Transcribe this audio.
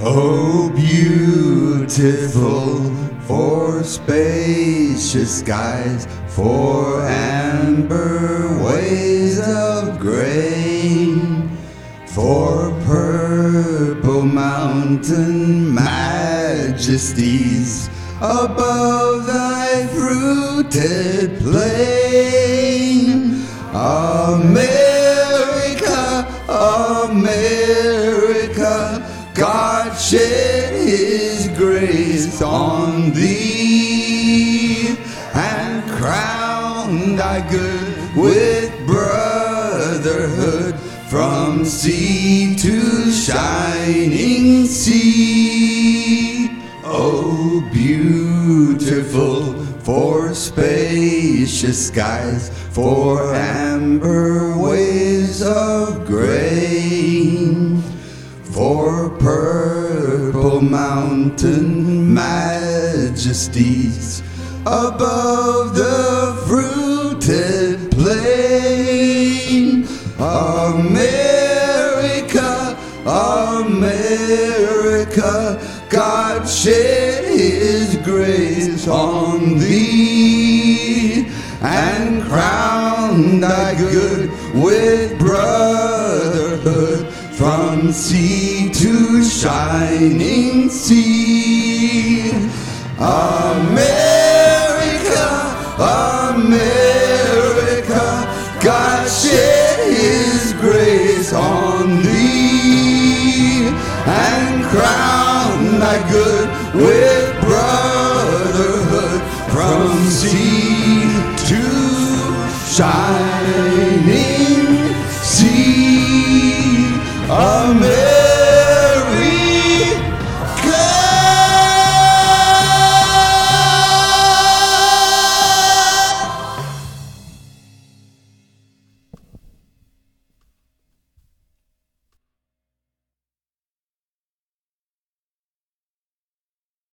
Oh, beautiful for spacious skies, for amber ways of grain, for purple mountain majesties above thy fruited plain. America, shed his grace on thee and crown thy good with brotherhood from sea to shining sea. Oh, beautiful for spacious skies, for amber waves of grain, for purple mountain majesties above the fruited plain. America, America, God shed his grace on thee and crowned thy good with brotherhood from sea to shining sea. America, America, God shed his grace on thee and crown thy good with brotherhood from sea to shining